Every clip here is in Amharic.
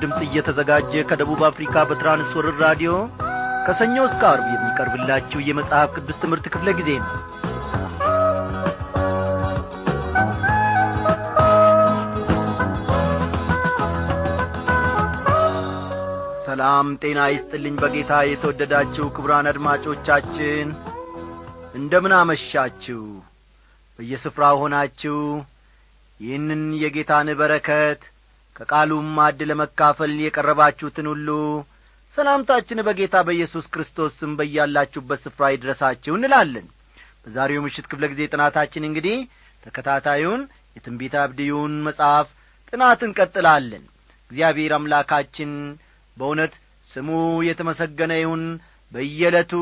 ድምፅ እየተዘጋጀ ከደቡብ አፍሪካ በትራንስወርር ራዲዮ ከሰኞ እስከ አርብ የሚቀርብላችሁ የመጽሐፍ ቅዱስ ትምህርት ክፍለ ጊዜ ነው። ሰላም ጤና ይስጥልኝ በጌታ የተወደዳችሁ ክቡራን አድማጮቻችን እንደምን አመሻችሁ? በየስፍራ ሆናችሁ ይህንን የጌታን በረከት ከቃሉም ማድ ለመካፈል የቀረባችሁትን ሁሉ ሰላምታችን በጌታ በኢየሱስ ክርስቶስ ስም በያላችሁበት ስፍራ ይድረሳችሁ እንላለን። በዛሬው ምሽት ክፍለ ጊዜ ጥናታችን እንግዲህ ተከታታዩን የትንቢት አብድዩን መጽሐፍ ጥናት እንቀጥላለን። እግዚአብሔር አምላካችን በእውነት ስሙ የተመሰገነ ይሁን። በየዕለቱ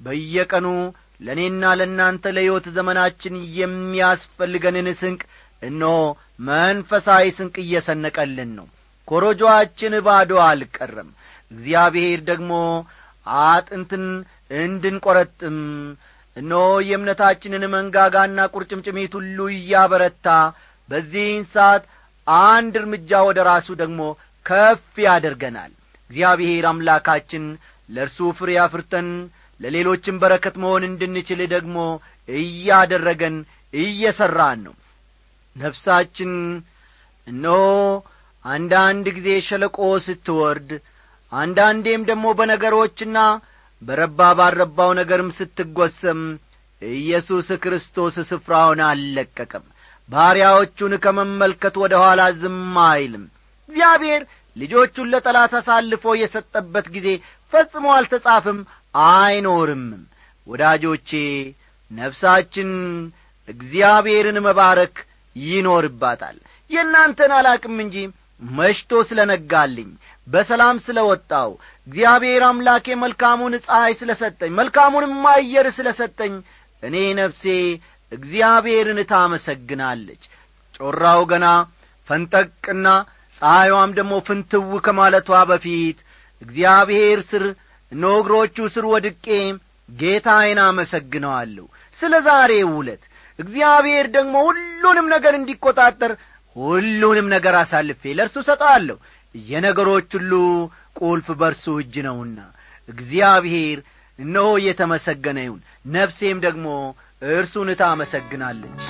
በየቀኑ ለእኔና ለእናንተ ለሕይወት ዘመናችን የሚያስፈልገንን ስንቅ እነሆ መንፈሳዊ ስንቅ እየሰነቀልን ነው። ኮረጆአችን ባዶ አልቀረም። እግዚአብሔር ደግሞ አጥንትን እንድንቈረጥም እነሆ የእምነታችንን መንጋጋና ቁርጭምጭሚት ሁሉ እያበረታ በዚህን ሰዓት አንድ እርምጃ ወደ ራሱ ደግሞ ከፍ ያደርገናል። እግዚአብሔር አምላካችን ለእርሱ ፍሬ አፍርተን ለሌሎችም በረከት መሆን እንድንችል ደግሞ እያደረገን እየሠራን ነው ነፍሳችን እነሆ አንዳንድ ጊዜ ሸለቆ ስትወርድ አንዳንዴም ደግሞ በነገሮችና በረባ ባረባው ነገርም ስትጐሰም ኢየሱስ ክርስቶስ ስፍራውን አልለቀቀም። ባሪያዎቹን ከመመልከት ወደ ኋላ ዝም አይልም። እግዚአብሔር ልጆቹን ለጠላት አሳልፎ የሰጠበት ጊዜ ፈጽሞ አልተጻፍም አይኖርምም። ወዳጆቼ ነፍሳችን እግዚአብሔርን መባረክ ይኖርባታል። የእናንተን አላቅም እንጂ መሽቶ ስለ ነጋልኝ በሰላም ስለ ወጣው እግዚአብሔር አምላኬ መልካሙን ፀሐይ ስለ ሰጠኝ መልካሙንም አየር ስለ ሰጠኝ እኔ ነፍሴ እግዚአብሔርን ታመሰግናለች። ጮራው ገና ፈንጠቅና ፀሐይዋም ደግሞ ፍንትው ከማለቷ በፊት እግዚአብሔር ስር እኖ ስር ወድቄ ጌታዬን አመሰግነዋለሁ። ስለ ዛሬ ውለት እግዚአብሔር ደግሞ ሁሉንም ነገር እንዲቈጣጠር ሁሉንም ነገር አሳልፌ ለእርሱ ሰጠዋለሁ የነገሮች ሁሉ ቁልፍ በርሱ እጅ ነውና እግዚአብሔር እነሆ እየተመሰገነ ይሁን። ነፍሴም ደግሞ እርሱን ታመሰግናለች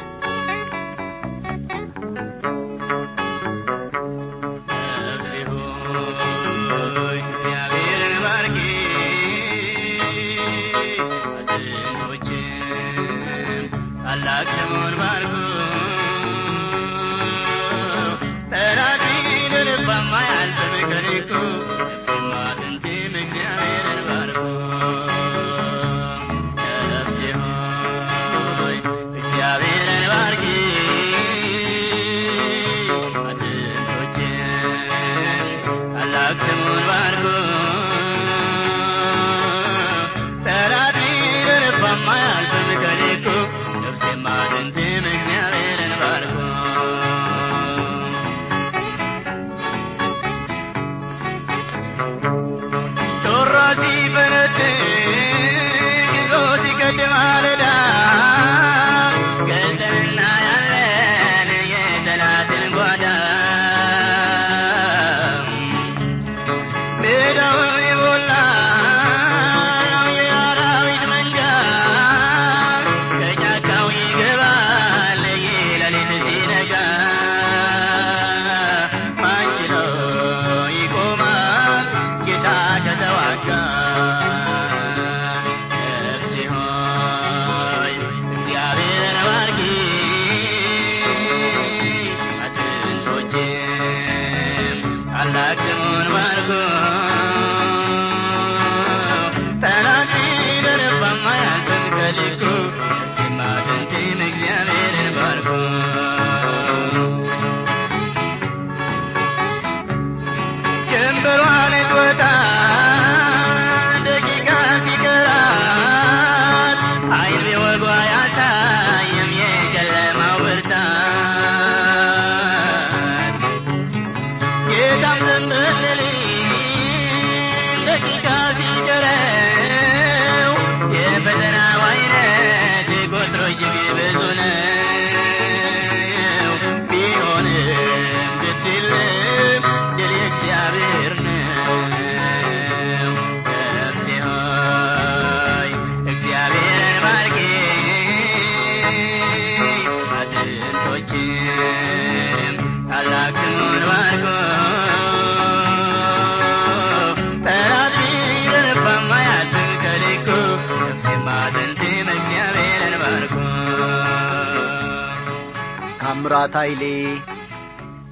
ታምራት ኃይሌ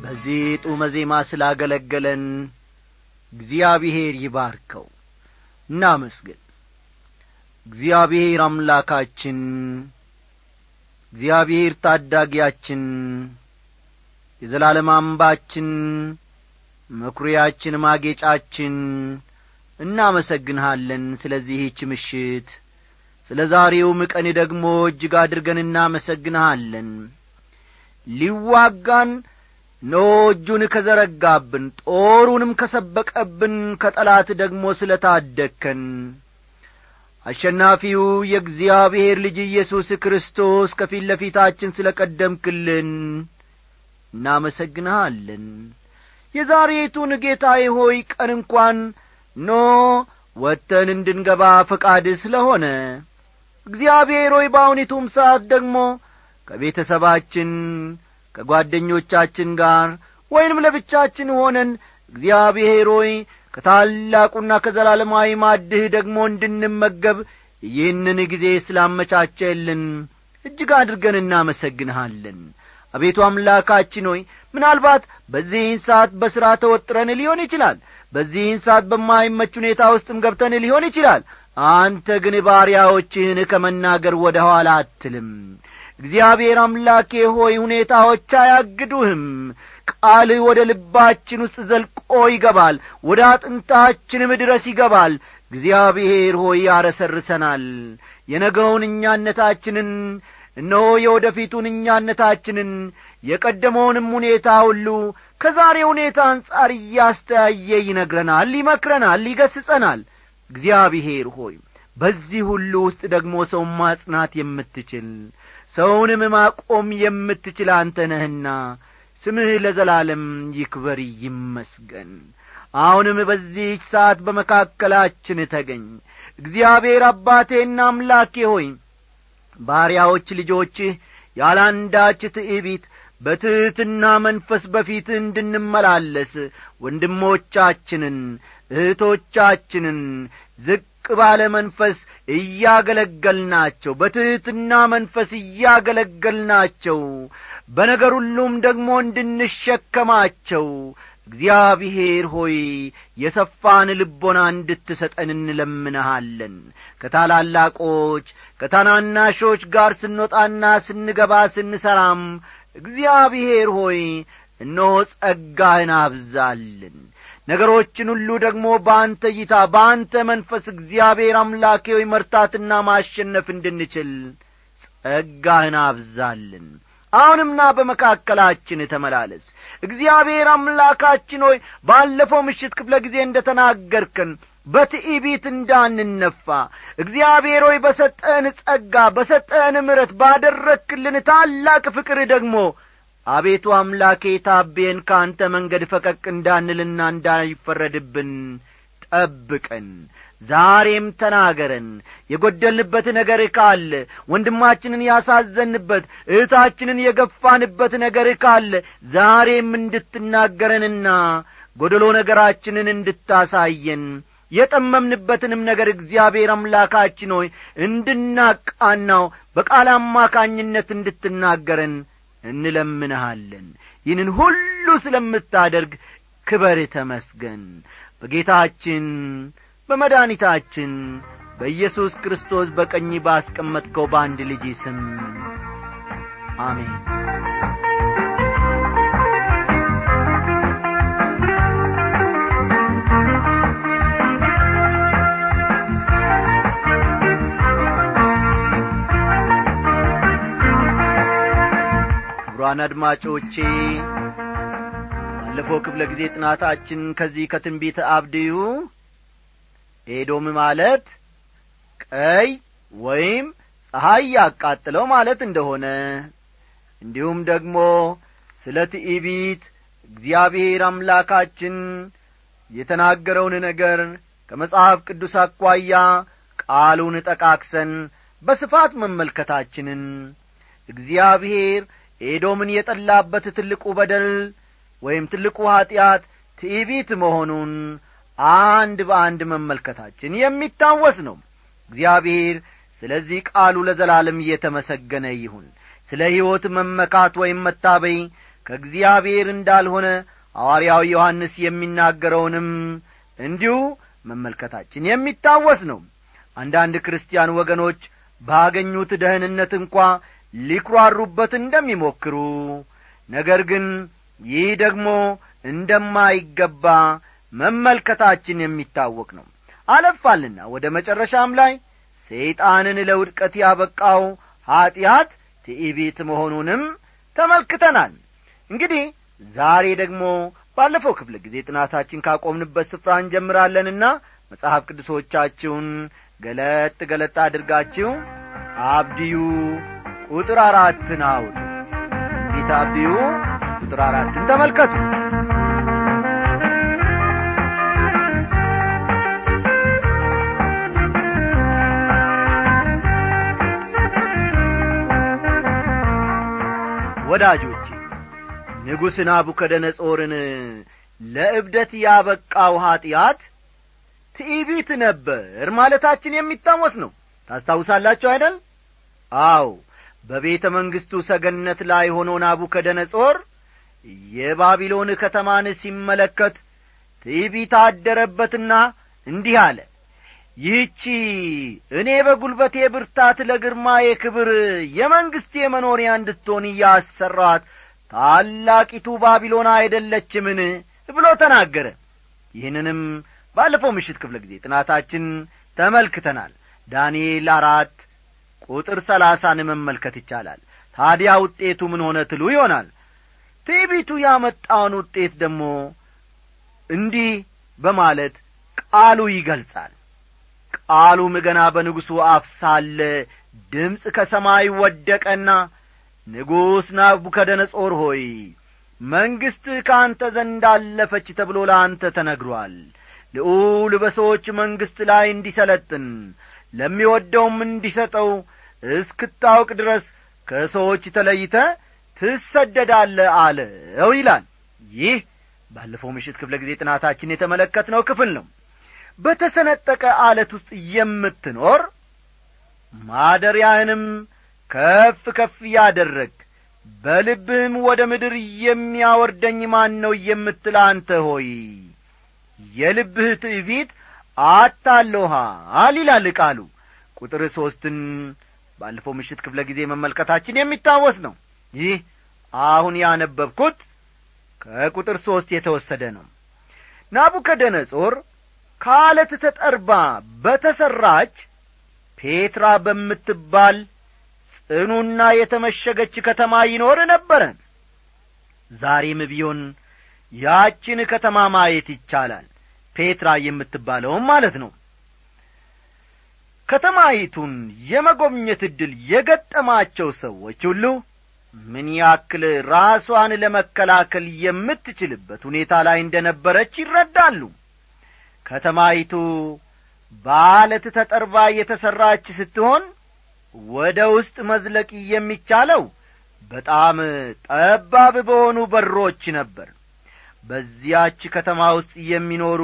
በዚህ ጡመ ዜማ ስላገለገለን እግዚአብሔር ይባርከው። እናመስግን። እግዚአብሔር አምላካችን እግዚአብሔር ታዳጊያችን የዘላለም አምባችን መኵሪያችን ማጌጫችን እናመሰግንሃለን ስለዚህች ምሽት። ስለ ዛሬውም ቀን ደግሞ እጅግ አድርገን እናመሰግንሃለን ሊዋጋን ኖ እጁን ከዘረጋብን ጦሩንም ከሰበቀብን ከጠላት ደግሞ ስለ ታደግከን አሸናፊው የእግዚአብሔር ልጅ ኢየሱስ ክርስቶስ ከፊት ለፊታችን ስለ ቀደምክልን እናመሰግንሃለን የዛሬቱን ጌታዬ ሆይ ቀን እንኳን ኖ ወጥተን እንድንገባ ፈቃድ ስለሆነ። እግዚአብሔር ሆይ በአሁኒቱም ሰዓት ደግሞ ከቤተሰባችን ከጓደኞቻችን ጋር ወይንም ለብቻችን ሆነን እግዚአብሔር ሆይ ከታላቁና ከዘላለማዊ ማድህ ደግሞ እንድንመገብ ይህንን ጊዜ ስላመቻቸልን እጅግ አድርገን እናመሰግንሃለን። አቤቱ አምላካችን ሆይ ምናልባት በዚህን ሰዓት በሥራ ተወጥረን ሊሆን ይችላል በዚህን ሰዓት በማይመች ሁኔታ ውስጥም ገብተን ሊሆን ይችላል። አንተ ግን ባሪያዎችህን ከመናገር ወደ ኋላ አትልም እግዚአብሔር አምላኬ ሆይ ሁኔታዎች አያግዱህም። ቃልህ ወደ ልባችን ውስጥ ዘልቆ ይገባል ወደ አጥንታችንም ድረስ ይገባል። እግዚአብሔር ሆይ ያረሰርሰናል የነገውን እኛነታችንን እነሆ የወደፊቱን እኛነታችንን የቀደመውንም ሁኔታ ሁሉ ከዛሬ ሁኔታ አንጻር እያስተያየ ይነግረናል ይመክረናል ይገስጸናል እግዚአብሔር ሆይ በዚህ ሁሉ ውስጥ ደግሞ ሰውን ማጽናት የምትችል ሰውንም ማቆም የምትችል አንተ ነህና ስምህ ለዘላለም ይክበር ይመስገን። አሁንም በዚህች ሰዓት በመካከላችን ተገኝ። እግዚአብሔር አባቴና አምላኬ ሆይ ባሪያዎች ልጆችህ ያላንዳች ትዕቢት በትሕትና መንፈስ በፊት እንድንመላለስ ወንድሞቻችንን እህቶቻችንን ዝቅ ባለ መንፈስ እያገለገልናቸው በትሕትና መንፈስ እያገለገልናቸው በነገር ሁሉም ደግሞ እንድንሸከማቸው። እግዚአብሔር ሆይ የሰፋን ልቦና እንድትሰጠን እንለምንሃለን። ከታላላቆች ከታናናሾች ጋር ስንወጣና ስንገባ ስንሠራም እግዚአብሔር ሆይ እነሆ ጸጋህን አብዛልን ነገሮችን ሁሉ ደግሞ በአንተ እይታ በአንተ መንፈስ እግዚአብሔር አምላኬ ሆይ መርታትና ማሸነፍ እንድንችል ጸጋህን አብዛልን። አሁንምና በመካከላችን ተመላለስ። እግዚአብሔር አምላካችን ሆይ ባለፈው ምሽት ክፍለ ጊዜ እንደ ተናገርከን በትዕቢት እንዳንነፋ እግዚአብሔር ሆይ በሰጠን ጸጋ በሰጠን ምረት ባደረክልን ታላቅ ፍቅር ደግሞ አቤቱ አምላኬ ታቤን ከአንተ መንገድ ፈቀቅ እንዳንልና እንዳይፈረድብን ጠብቀን ዛሬም ተናገረን። የጐደልንበት ነገር ካለ ወንድማችንን ያሳዘንበት እህታችንን የገፋንበት ነገር ካለ ዛሬም እንድትናገረንና ጐደሎ ነገራችንን እንድታሳየን የጠመምንበትንም ነገር እግዚአብሔር አምላካችን ሆይ እንድናቃናው በቃል አማካኝነት እንድትናገረን እንለምንሃለን። ይህንን ሁሉ ስለምታደርግ ክበር ተመስገን። በጌታችን በመድኒታችን በኢየሱስ ክርስቶስ በቀኝ ባስቀመጥከው በአንድ ልጅ ስም አሜን ክቡራን አድማጮቼ። ባለፈው ክፍለ ጊዜ ጥናታችን ከዚህ ከትንቢተ አብድዩ ኤዶም ማለት ቀይ ወይም ፀሐይ ያቃጥለው ማለት እንደሆነ እንዲሁም ደግሞ ስለ ትዕቢት እግዚአብሔር አምላካችን የተናገረውን ነገር ከመጽሐፍ ቅዱስ አኳያ ቃሉን ጠቃክሰን በስፋት መመልከታችንን እግዚአብሔር ኤዶምን የጠላበት ትልቁ በደል ወይም ትልቁ ኀጢአት ትዕቢት መሆኑን አንድ በአንድ መመልከታችን የሚታወስ ነው። እግዚአብሔር ስለዚህ ቃሉ ለዘላለም እየተመሰገነ ይሁን። ስለ ሕይወት መመካት ወይም መታበይ ከእግዚአብሔር እንዳልሆነ ሐዋርያው ዮሐንስ የሚናገረውንም እንዲሁ መመልከታችን የሚታወስ ነው። አንዳንድ ክርስቲያን ወገኖች ባገኙት ደህንነት እንኳ ሊኩራሩበት እንደሚሞክሩ ነገር ግን ይህ ደግሞ እንደማይገባ መመልከታችን የሚታወቅ ነው። አለፋልና ወደ መጨረሻም ላይ ሰይጣንን ለውድቀት ያበቃው ኀጢአት ትዕቢት መሆኑንም ተመልክተናል። እንግዲህ ዛሬ ደግሞ ባለፈው ክፍለ ጊዜ ጥናታችን ካቆምንበት ስፍራ እንጀምራለንና መጽሐፍ ቅዱሶቻችሁን ገለጥ ገለጥ አድርጋችሁ አብድዩ ቁጥር አራትን አውጡ። ጌታ ቁጥር አራትን ተመልከቱ። ወዳጆቼ ንጉሥ ናቡከደነጾርን ለእብደት ያበቃው ኀጢአት ትዕቢት ነበር ማለታችን የሚታወስ ነው። ታስታውሳላችሁ አይደል? አው በቤተ መንግሥቱ ሰገነት ላይ ሆኖ ናቡከደነጾር የባቢሎን ከተማን ሲመለከት ትዕቢት አደረበትና እንዲህ አለ። ይህቺ እኔ በጒልበቴ ብርታት ለግርማዬ ክብር የመንግሥቴ መኖሪያ እንድትሆን እያሰራት ታላቂቱ ባቢሎን አይደለችምን? ብሎ ተናገረ። ይህንንም ባለፈው ምሽት ክፍለ ጊዜ ጥናታችን ተመልክተናል። ዳንኤል አራት ቁጥር ሰላሳን መመልከት ይቻላል። ታዲያ ውጤቱ ምን ሆነ ትሉ ይሆናል። ትዕቢቱ ያመጣውን ውጤት ደግሞ እንዲህ በማለት ቃሉ ይገልጻል። ቃሉም ገና በንጉሡ አፍ ሳለ ድምፅ ከሰማይ ወደቀና ንጉሥ ናቡከደነጾር ሆይ መንግሥትህ ከአንተ ዘንድ አለፈች ተብሎ ለአንተ ተነግሮአል ልዑል በሰዎች መንግሥት ላይ እንዲሰለጥን ለሚወደውም እንዲሰጠው እስክታውቅ ድረስ ከሰዎች ተለይተ ትሰደዳለ አለው ይላል። ይህ ባለፈው ምሽት ክፍለ ጊዜ ጥናታችን የተመለከትነው ክፍል ነው። በተሰነጠቀ አለት ውስጥ የምትኖር ማደሪያህንም ከፍ ከፍ ያደረግ በልብህም ወደ ምድር የሚያወርደኝ ማን ነው የምትል አንተ ሆይ የልብህ ትዕቢት አታለውሃል ይላል ቃሉ። ቁጥር ሦስትን ባለፈው ምሽት ክፍለ ጊዜ መመልከታችን የሚታወስ ነው። ይህ አሁን ያነበብኩት ከቁጥር ሦስት የተወሰደ ነው። ናቡከደነጾር ከአለት ተጠርባ በተሠራች ፔትራ በምትባል ጽኑና የተመሸገች ከተማ ይኖር ነበረ። ዛሬም ቢሆን ያችን ከተማ ማየት ይቻላል ፔትራ የምትባለውም ማለት ነው። ከተማይቱን የመጐብኘት ዕድል የገጠማቸው ሰዎች ሁሉ ምን ያክል ራሷን ለመከላከል የምትችልበት ሁኔታ ላይ እንደ ነበረች ይረዳሉ። ከተማይቱ በአለት ተጠርባ የተሠራች ስትሆን ወደ ውስጥ መዝለቅ የሚቻለው በጣም ጠባብ በሆኑ በሮች ነበር በዚያች ከተማ ውስጥ የሚኖሩ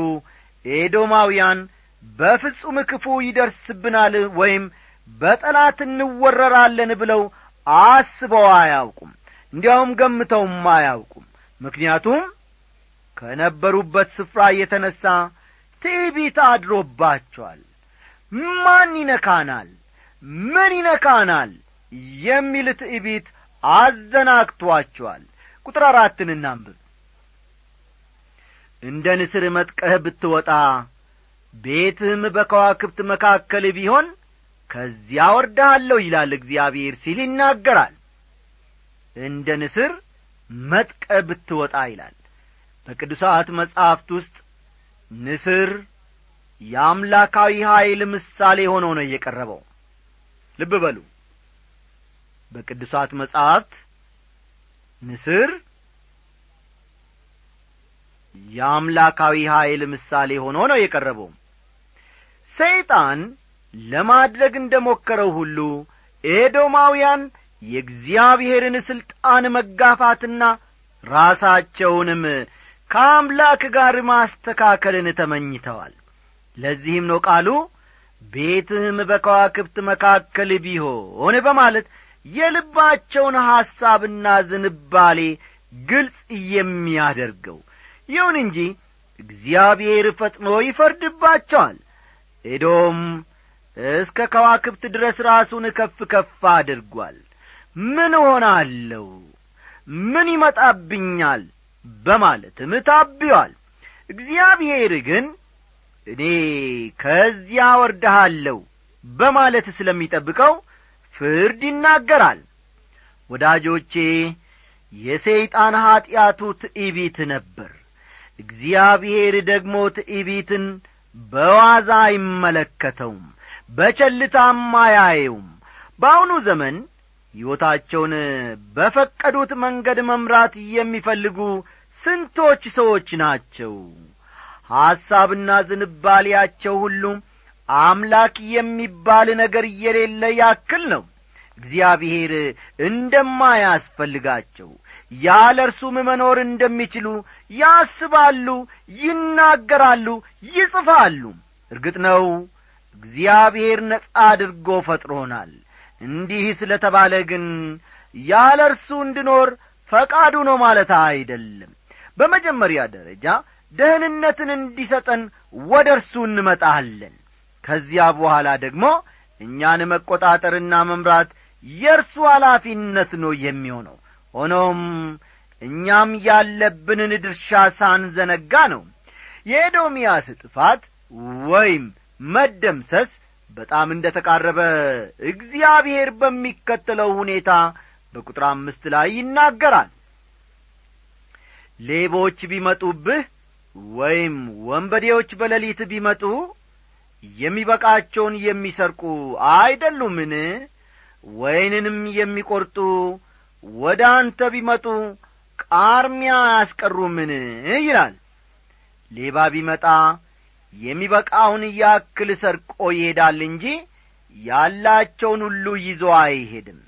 ኤዶማውያን በፍጹም ክፉ ይደርስብናል ወይም በጠላት እንወረራለን ብለው አስበው አያውቁም እንዲያውም ገምተውም አያውቁም። ምክንያቱም ከነበሩበት ስፍራ የተነሣ ትዕቢት አድሮባቸዋል። ማን ይነካናል? ምን ይነካናል? የሚል ትዕቢት አዘናግቶአቸዋል ቁጥር አራትን እናንብብ እንደ ንስር መጥቀህ ብትወጣ ቤትህም በከዋክብት መካከል ቢሆን ከዚያ ወርዳሃለሁ ይላል እግዚአብሔር ሲል ይናገራል። እንደ ንስር መጥቀ ብትወጣ ይላል። በቅዱሳት መጻሕፍት ውስጥ ንስር የአምላካዊ ኀይል ምሳሌ ሆኖ ነው የቀረበው። ልብ በሉ። በቅዱሳት መጻሕፍት ንስር የአምላካዊ ኀይል ምሳሌ ሆኖ ነው የቀረበው። ሰይጣን ለማድረግ እንደ ሞከረው ሁሉ ኤዶማውያን የእግዚአብሔርን ሥልጣን መጋፋትና ራሳቸውንም ከአምላክ ጋር ማስተካከልን ተመኝተዋል። ለዚህም ነው ቃሉ ቤትህም በከዋክብት መካከል ቢሆን በማለት የልባቸውን ሐሳብና ዝንባሌ ግልጽ የሚያደርገው ይሁን እንጂ እግዚአብሔር ፈጥኖ ይፈርድባቸዋል። ኤዶም እስከ ከዋክብት ድረስ ራሱን ከፍ ከፍ አድርጓል። ምን ሆናለሁ ምን ይመጣብኛል? በማለትም ታቢዋል እግዚአብሔር ግን እኔ ከዚያ ወርደሃለሁ በማለት ስለሚጠብቀው ፍርድ ይናገራል። ወዳጆቼ የሰይጣን ኀጢአቱ ትዕቢት ነበር እግዚአብሔር ደግሞ ትዕቢትን በዋዛ አይመለከተውም በቸልታም አያየውም። በአሁኑ ዘመን ሕይወታቸውን በፈቀዱት መንገድ መምራት የሚፈልጉ ስንቶች ሰዎች ናቸው? ሐሳብና ዝንባሌያቸው ሁሉ አምላክ የሚባል ነገር የሌለ ያክል ነው። እግዚአብሔር እንደማያስፈልጋቸው ያለ እርሱም መኖር እንደሚችሉ ያስባሉ ይናገራሉ ይጽፋሉ። እርግጥ ነው እግዚአብሔር ነጻ አድርጎ ፈጥሮናል። እንዲህ ስለ ተባለ ግን ያለ እርሱ እንድኖር ፈቃዱ ነው ማለት አይደለም። በመጀመሪያ ደረጃ ደህንነትን እንዲሰጠን ወደ እርሱ እንመጣለን። ከዚያ በኋላ ደግሞ እኛን መቈጣጠርና መምራት የእርሱ ኃላፊነት ነው የሚሆነው ሆኖም እኛም ያለብንን ድርሻ ሳንዘነጋ ነው። የኤዶምያስ ጥፋት ወይም መደምሰስ በጣም እንደ ተቃረበ እግዚአብሔር በሚከተለው ሁኔታ በቁጥር አምስት ላይ ይናገራል። ሌቦች ቢመጡብህ ወይም ወንበዴዎች በሌሊት ቢመጡ የሚበቃቸውን የሚሰርቁ አይደሉምን? ወይንንም የሚቈርጡ ወደ አንተ ቢመጡ ቃርሚያ አያስቀሩምን? ይላል። ሌባ ቢመጣ የሚበቃውን ያክል ሰርቆ ይሄዳል እንጂ ያላቸውን ሁሉ ይዞ አይሄድም።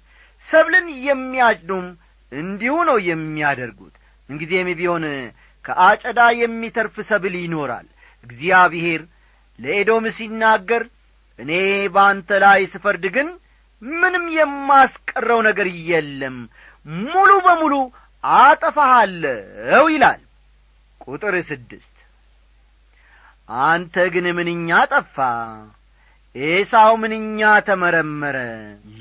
ሰብልን የሚያጭዱም እንዲሁ ነው የሚያደርጉት። እንጊዜም ቢሆን ከአጨዳ የሚተርፍ ሰብል ይኖራል። እግዚአብሔር ለኤዶም ሲናገር እኔ በአንተ ላይ ስፈርድ ግን ምንም የማስቀረው ነገር የለም ሙሉ በሙሉ አጠፋሃለው ይላል። ቁጥር ስድስት። አንተ ግን ምንኛ ጠፋ! ኤሳው ምንኛ ተመረመረ!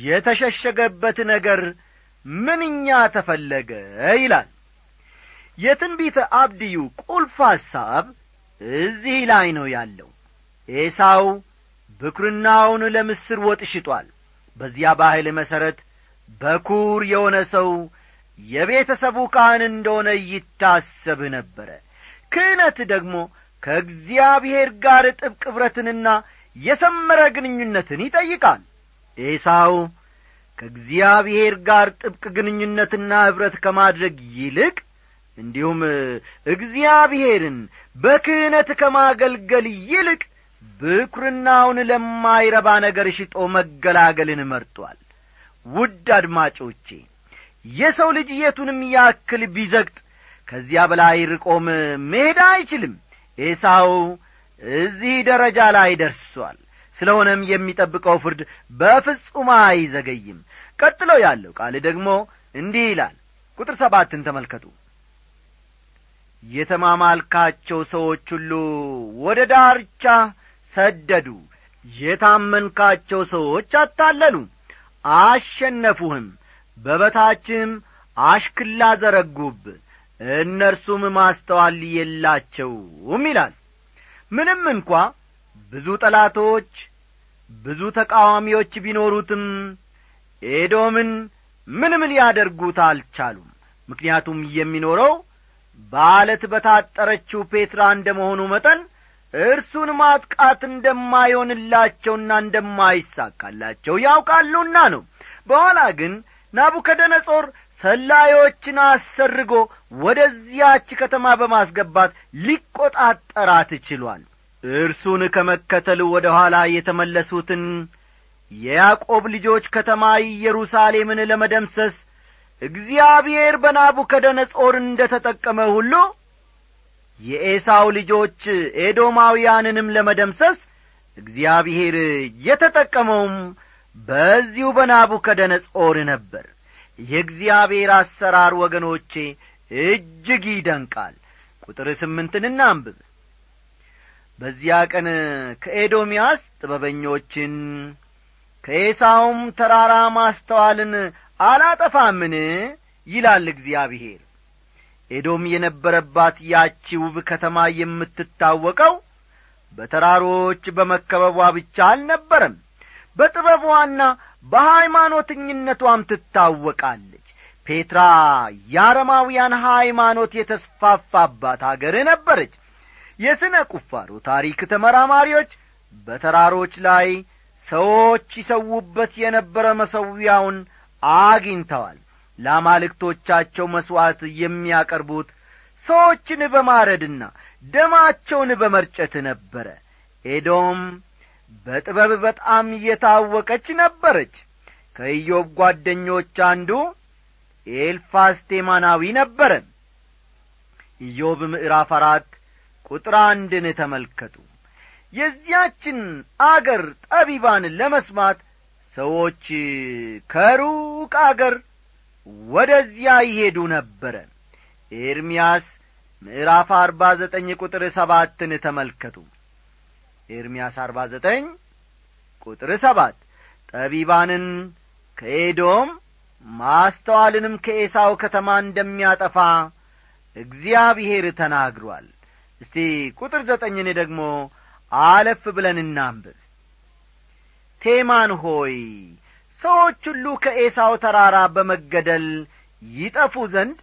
የተሸሸገበት ነገር ምንኛ ተፈለገ! ይላል። የትንቢተ አብድዩ ቁልፍ ሐሳብ እዚህ ላይ ነው ያለው። ኤሳው ብኩርናውን ለምስር ወጥ ሽጧል። በዚያ ባህል መሠረት በኩር የሆነ ሰው የቤተሰቡ ካህን እንደሆነ ይታሰብ ነበረ። ክህነት ደግሞ ከእግዚአብሔር ጋር ጥብቅ ኅብረትንና የሰመረ ግንኙነትን ይጠይቃል። ኤሳው ከእግዚአብሔር ጋር ጥብቅ ግንኙነትና ኅብረት ከማድረግ ይልቅ እንዲሁም እግዚአብሔርን በክህነት ከማገልገል ይልቅ ብኩርናውን ለማይረባ ነገር ሽጦ መገላገልን መርጧል ውድ አድማጮቼ የሰው ልጅ የቱንም ያክል ቢዘግጥ ከዚያ በላይ ርቆም መሄድ አይችልም። ኤሳው እዚህ ደረጃ ላይ ደርሷል። ስለሆነም የሚጠብቀው ፍርድ በፍጹም አይዘገይም። ቀጥሎ ያለው ቃል ደግሞ እንዲህ ይላል። ቁጥር ሰባትን ተመልከቱ። የተማማልካቸው ሰዎች ሁሉ ወደ ዳርቻ ሰደዱ። የታመንካቸው ሰዎች አታለሉ አሸነፉህም በበታችም አሽክላ ዘረጉብ እነርሱም ማስተዋል የላቸውም ይላል። ምንም እንኳ ብዙ ጠላቶች ብዙ ተቃዋሚዎች ቢኖሩትም ኤዶምን ምንም ሊያደርጉት አልቻሉም። ምክንያቱም የሚኖረው በአለት በታጠረችው ፔትራ እንደ መሆኑ መጠን እርሱን ማጥቃት እንደማይሆንላቸውና እንደማይሳካላቸው ያውቃሉና ነው። በኋላ ግን ናቡከደነጾር ሰላዮችን አሰርጎ ወደዚያች ከተማ በማስገባት ሊቈጣጠራት ችሏል። እርሱን ከመከተል ወደ ኋላ የተመለሱትን የያዕቆብ ልጆች ከተማ ኢየሩሳሌምን ለመደምሰስ እግዚአብሔር በናቡከደነጾር እንደ ተጠቀመ ሁሉ የኤሳው ልጆች ኤዶማውያንንም ለመደምሰስ እግዚአብሔር የተጠቀመውም በዚሁ በናቡከደነጾር ነበር። የእግዚአብሔር አሰራር ወገኖቼ እጅግ ይደንቃል። ቁጥር ስምንትን እናንብብ። በዚያ ቀን ከኤዶምያስ ጥበበኞችን ከኤሳውም ተራራ ማስተዋልን አላጠፋምን? ይላል እግዚአብሔር ኤዶም የነበረባት ያቺ ውብ ከተማ የምትታወቀው በተራሮች በመከበቧ ብቻ አልነበረም። በጥበቧና በሃይማኖተኝነቷም ትታወቃለች። ፔትራ የአረማውያን ሃይማኖት የተስፋፋባት አገር ነበረች። የሥነ ቁፋሮ ታሪክ ተመራማሪዎች በተራሮች ላይ ሰዎች ይሰዉበት የነበረ መሠዊያውን አግኝተዋል ለአማልክቶቻቸው መሥዋዕት የሚያቀርቡት ሰዎችን በማረድና ደማቸውን በመርጨት ነበረ። ኤዶም በጥበብ በጣም እየታወቀች ነበረች። ከኢዮብ ጓደኞች አንዱ ኤልፋስ ቴማናዊ ነበረ። ኢዮብ ምዕራፍ አራት ቁጥር አንድን ተመልከቱ። የዚያችን አገር ጠቢባን ለመስማት ሰዎች ከሩቅ አገር ወደዚያ ይሄዱ ነበረ። ኤርምያስ ምዕራፍ አርባ ዘጠኝ ቁጥር ሰባትን ተመልከቱ። ኤርምያስ አርባ ዘጠኝ ቁጥር ሰባት ጠቢባንን ከኤዶም ማስተዋልንም ከኤሳው ከተማ እንደሚያጠፋ እግዚአብሔር ተናግሯል። እስቲ ቁጥር ዘጠኝን ደግሞ አለፍ ብለን እናንብብ። ቴማን ሆይ ሰዎች ሁሉ ከኤሳው ተራራ በመገደል ይጠፉ ዘንድ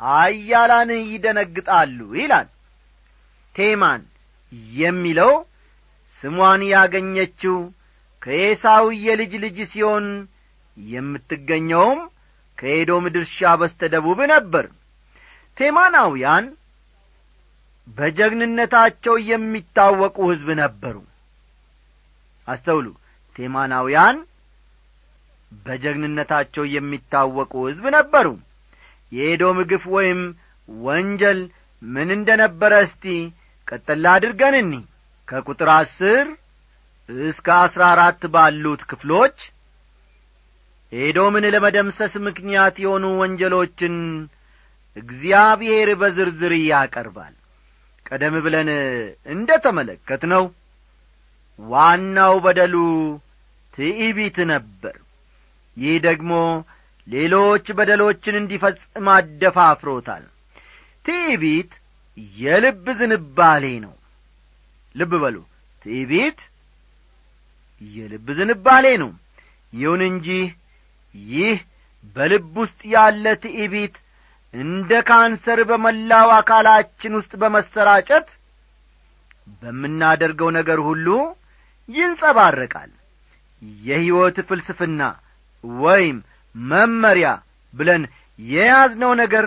ሀያላን ይደነግጣሉ ይላል። ቴማን የሚለው ስሟን ያገኘችው ከኤሳው የልጅ ልጅ ሲሆን የምትገኘውም ከኤዶም ድርሻ በስተ ደቡብ ነበር። ቴማናውያን በጀግንነታቸው የሚታወቁ ሕዝብ ነበሩ። አስተውሉ። ቴማናውያን በጀግንነታቸው የሚታወቁ ሕዝብ ነበሩ። የኤዶም ግፍ ወይም ወንጀል ምን እንደ ነበረ እስቲ ቀጠላ አድርገን እኒ ከቁጥር አስር እስከ አስራ አራት ባሉት ክፍሎች ኤዶምን ለመደምሰስ ምክንያት የሆኑ ወንጀሎችን እግዚአብሔር በዝርዝር ያቀርባል። ቀደም ብለን እንደ ተመለከት ነው ዋናው በደሉ ትዕቢት ነበር ይህ ደግሞ ሌሎች በደሎችን እንዲፈጽም አደፋፍሮታል። ትዕቢት የልብ ዝንባሌ ነው። ልብ በሉ። ትዕቢት የልብ ዝንባሌ ነው። ይሁን እንጂ ይህ በልብ ውስጥ ያለ ትዕቢት እንደ ካንሰር በመላው አካላችን ውስጥ በመሰራጨት በምናደርገው ነገር ሁሉ ይንጸባረቃል። የሕይወት ፍልስፍና ወይም መመሪያ ብለን የያዝነው ነገር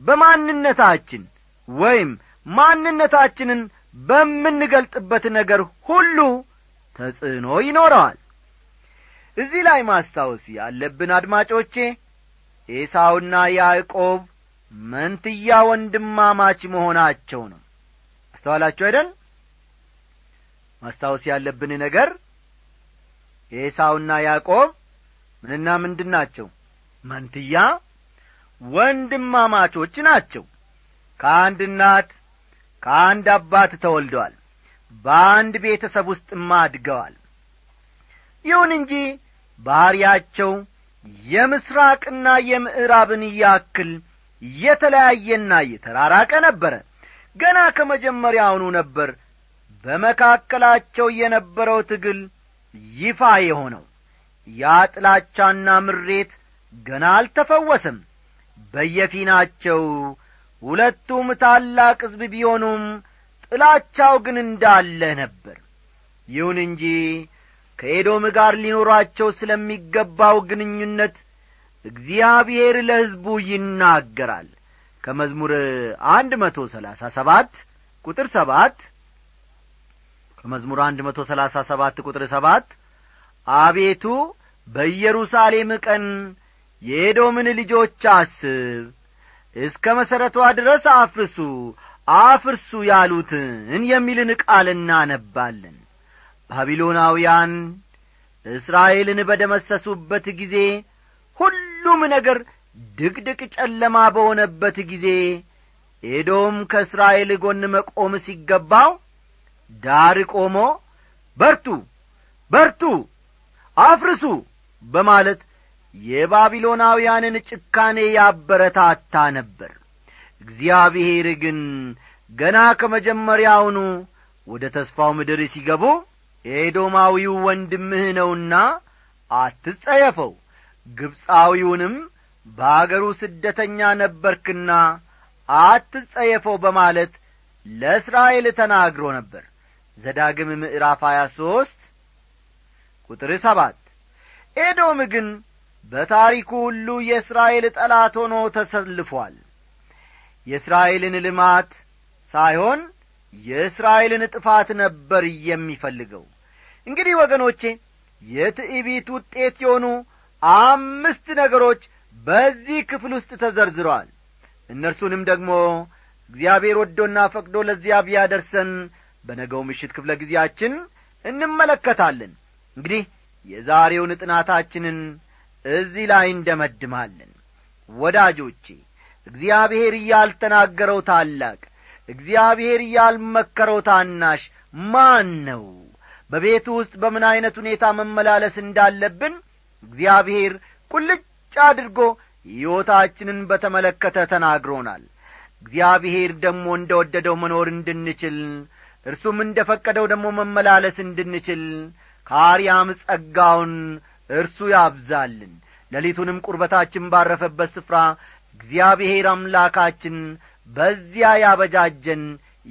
በማንነታችን ወይም ማንነታችንን በምንገልጥበት ነገር ሁሉ ተጽዕኖ ይኖረዋል። እዚህ ላይ ማስታወስ ያለብን አድማጮቼ ኤሳውና ያዕቆብ መንትያ ወንድማማች መሆናቸው ነው። አስተዋላችሁ አይደል? ማስታወስ ያለብን ነገር ኤሳውና ያዕቆብ ምንና ምንድን ናቸው? መንትያ ወንድማማቾች ናቸው። ከአንድ እናት ከአንድ አባት ተወልደዋል። በአንድ ቤተሰብ ውስጥም አድገዋል። ይሁን እንጂ ባሕርያቸው የምስራቅና የምዕራብን ያክል የተለያየና የተራራቀ ነበረ። ገና ከመጀመሪያውኑ ነበር በመካከላቸው የነበረው ትግል ይፋ የሆነው ያ ጥላቻና ምሬት ገና አልተፈወሰም። በየፊናቸው ሁለቱም ታላቅ ሕዝብ ቢሆኑም ጥላቻው ግን እንዳለ ነበር። ይሁን እንጂ ከኤዶም ጋር ሊኖራቸው ስለሚገባው ግንኙነት እግዚአብሔር ለሕዝቡ ይናገራል። ከመዝሙር አንድ መቶ ሰላሳ ሰባት ቁጥር ሰባት። ከመዝሙር አንድ መቶ ሰላሳ ሰባት ቁጥር ሰባት አቤቱ በኢየሩሳሌም ቀን የኤዶምን ልጆች አስብ እስከ መሠረቷ ድረስ አፍርሱ አፍርሱ ያሉትን የሚልን ቃል እናነባለን። ባቢሎናውያን እስራኤልን በደመሰሱበት ጊዜ ሁሉም ነገር ድቅድቅ ጨለማ በሆነበት ጊዜ ኤዶም ከእስራኤል ጐን መቆም ሲገባው ዳር ቆሞ በርቱ በርቱ አፍርሱ በማለት የባቢሎናውያንን ጭካኔ ያበረታታ ነበር። እግዚአብሔር ግን ገና ከመጀመሪያውኑ ወደ ተስፋው ምድር ሲገቡ ኤዶማዊው ወንድምህ ነውና አትጸየፈው ግብፃዊውንም በአገሩ ስደተኛ ነበርክና አትጸየፈው በማለት ለእስራኤል ተናግሮ ነበር። ዘዳግም ምዕራፍ ሀያ ሦስት ቁጥር ሰባት። ኤዶም ግን በታሪኩ ሁሉ የእስራኤል ጠላት ሆኖ ተሰልፏል። የእስራኤልን ልማት ሳይሆን የእስራኤልን ጥፋት ነበር የሚፈልገው። እንግዲህ ወገኖቼ የትዕቢት ውጤት የሆኑ አምስት ነገሮች በዚህ ክፍል ውስጥ ተዘርዝረዋል። እነርሱንም ደግሞ እግዚአብሔር ወዶና ፈቅዶ ለዚያ ቢያደርሰን በነገው ምሽት ክፍለ ጊዜያችን እንመለከታለን እንግዲህ የዛሬውን ጥናታችንን እዚህ ላይ እንደመድማለን። ወዳጆቼ እግዚአብሔር እያልተናገረው ታላቅ እግዚአብሔር እያልመከረው ታናሽ ማን ነው? በቤቱ ውስጥ በምን ዐይነት ሁኔታ መመላለስ እንዳለብን እግዚአብሔር ቁልጭ አድርጎ ሕይወታችንን በተመለከተ ተናግሮናል። እግዚአብሔር ደግሞ እንደ ወደደው መኖር እንድንችል እርሱም እንደ ፈቀደው ደግሞ መመላለስ እንድንችል ከአርያም ጸጋውን እርሱ ያብዛልን። ሌሊቱንም ቁርበታችን ባረፈበት ስፍራ እግዚአብሔር አምላካችን በዚያ ያበጃጀን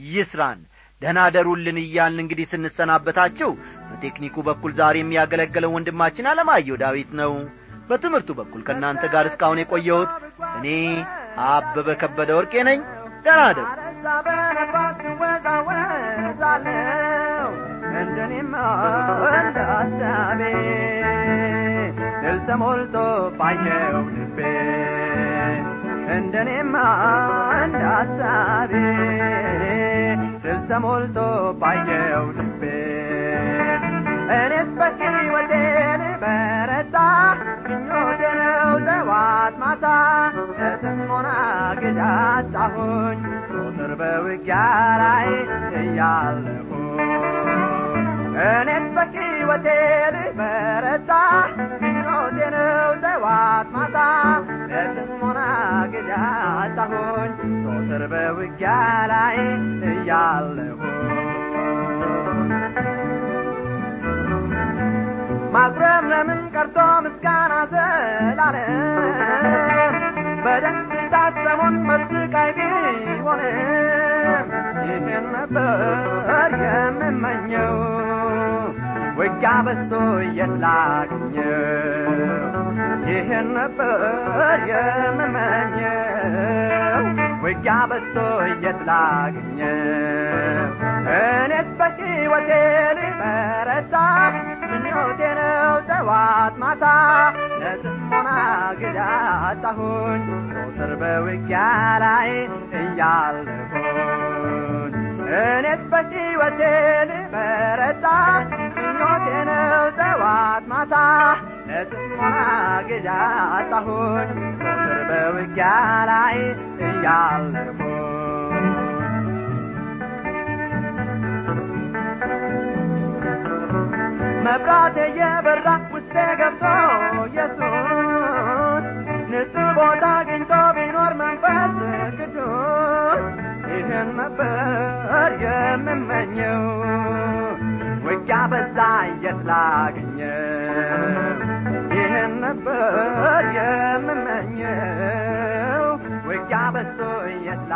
ይስራን። ደህና ደሩልን እያልን እንግዲህ ስንሰናበታችሁ በቴክኒኩ በኩል ዛሬ የሚያገለግለው ወንድማችን አለማየሁ ዳዊት ነው። በትምህርቱ በኩል ከእናንተ ጋር እስካሁን የቆየሁት እኔ አበበ ከበደ ወርቄ ነኝ። ደህና እንደ ሐሳቤ ድል ተሞልቶ ባየው ልቤ እንደኔማ እንደ ሐሳቤ ድል ተሞልቶ ባየው ልቤ እኔስ በሕይወቴ ልበረታ ምኞቴ ነው ዘዋት ማታ ለጥሞና ግዳት ጣሁኝ ቁጥር በውጊያ ላይ እያለሁ እኔስ በሕይወቴ ልበረታ ምኞቴ ነው ዘዋት ማታ ለጥሞና ግዳት ጣሁኝ ቁጥር በውጊያ ላይ እያለሁ ማጉረምረምን ቀርቶ ምስጋና ዘላለም? በደስታ ሰሞን መስቃይ ቢሆንም ይህን ነበር የምመኘው ውጊያ በዝቶ የላገኘው ይህን ነበር የምመኘው ውጊያ በዝቶ የላገኘው እኔስ በሕይወቴ ልበረታ ምኞቴ ነው ጠዋት ማታ ለጥሞና ግዳ አጣሁኝ ቁጥር በውጊያ ላይ እያለሁኝ እኔስ በሕይወቴ ልበረታ ምኞቴ ነው ጠዋት ማታ ለጥሞና ግዳ አጣሁኝ ቁጥር በውጊያ ላይ እያለሁኝ መብራት የበራ ውስጤ ገብቶ ኢየሱስ ንጹሕ ቦታ አግኝቶ ቢኖር መንፈስ ቅዱስ ይህን ነበር የምመኘው። ውጊያ በዛ የት ይህን ነበር የምመኘው። ውጊያ በዝቶ የት